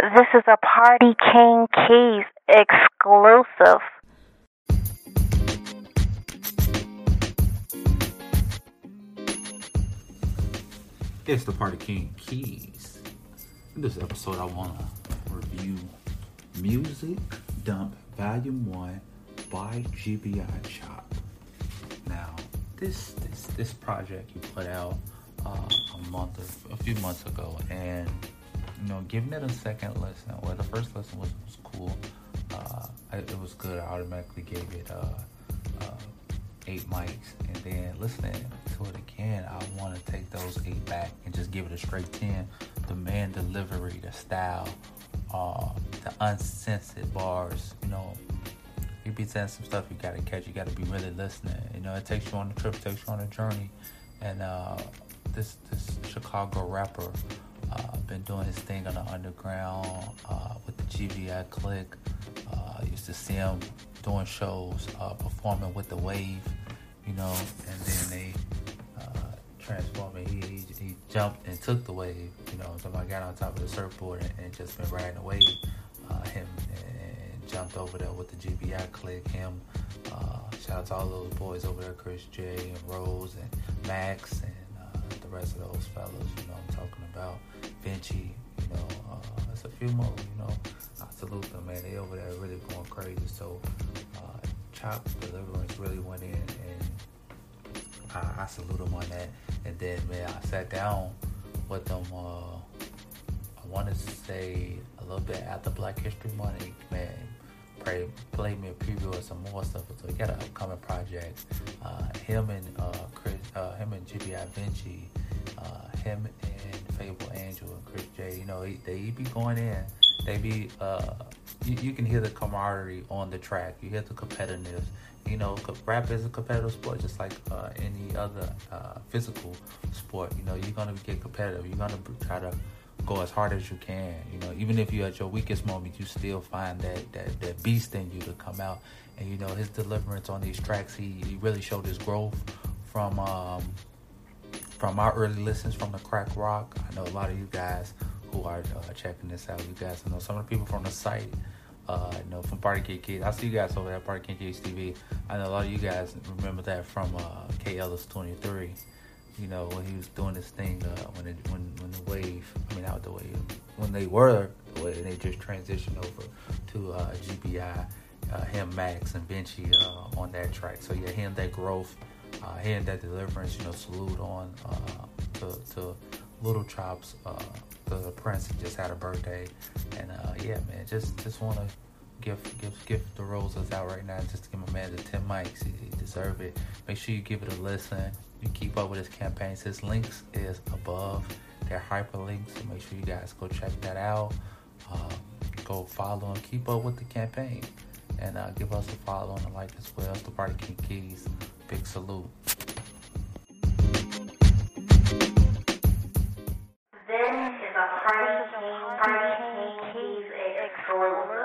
This is a Party King Keys exclusive. It's the Party King Keys. In this episode, I want to review Music Dump Volume 1 by GBI Chop. Now, this this this project you put out uh, a month a few months ago, and you know, giving it a second listen. Well, the first listen was was cool. Uh, it was good. I automatically gave it uh, uh, eight mics, and then listening to it again, I want to take those eight back and just give it a straight ten. The man delivery, the style, uh, the uncensored bars, you know, you be saying some stuff you gotta catch. You gotta be really listening. You know, it takes you on a trip, takes you on a journey. And uh, this this Chicago rapper uh, been doing his thing on the underground uh, with the GBI Click. Uh, used to see him doing shows, uh, performing with the Wave. You know, and then they uh, transformed. He, he he jumped and took the wave. You know, So I got on top of the surfboard and, and just been riding the wave. Uh, him and jumped over there with the GBI click. Him, shout out to all those boys over there, Chris J and Rose and Max and the rest of those fellas. You know, I'm talking Vinci. You know, uh, there's a few more. You know, I salute them, man. They over there really going crazy. So, uh, Chop Deliverance really went in and I, I salute them on that. And then, man, I sat down with them. Uh, I want to say a little bit after Black History Month, man. Pray, play me a preview of some more stuff. So he got an upcoming project. Uh, him and uh, Chris, uh, him and GBI Vinci, uh, him and Fable Angel and Chris J. You know, he, they be going in. They be, uh, you, you can hear the camaraderie on the track. You hear the competitiveness. You know, rap is a competitive sport, just like uh, any other uh, physical sport. You know, you're gonna get competitive. You're gonna try to go as hard as you can. You know, even if you're at your weakest moment, you still find that that, that beast in you to come out. And you know, his deliverance on these tracks, he, he really showed his growth from um, from our early listens from the crack rock. I know a lot of you guys who are uh, checking this out. You guys I know some of the people from the site. Uh, you know, from Party Kid Kids. I see you guys over there, at Party Kid Kids TV. I know a lot of you guys remember that from uh, K Ellis 23. You know, when he was doing this thing uh, when it, when when the wave, I mean not the wave, when they were the wave, and they just transitioned over to uh, GBI, uh, him, Max, and Vinci uh, on that track. So yeah, hearing that growth, uh, hearing that deliverance, you know, salute on uh, to, to Little Chops. Uh, the Prince just had a birthday, and uh, yeah, man, just just want to give give give the roses out right now. Just to give my man the ten mics, he, he deserve it. Make sure you give it a listen. You keep up with his campaigns. His links is above. They're hyperlinks, so make sure you guys go check that out. Uh, go follow and keep up with the campaign, and uh, give us a follow and a like as well. It's the Party King Keys big salute. This is a Frankie, Frankie Keys exclusive.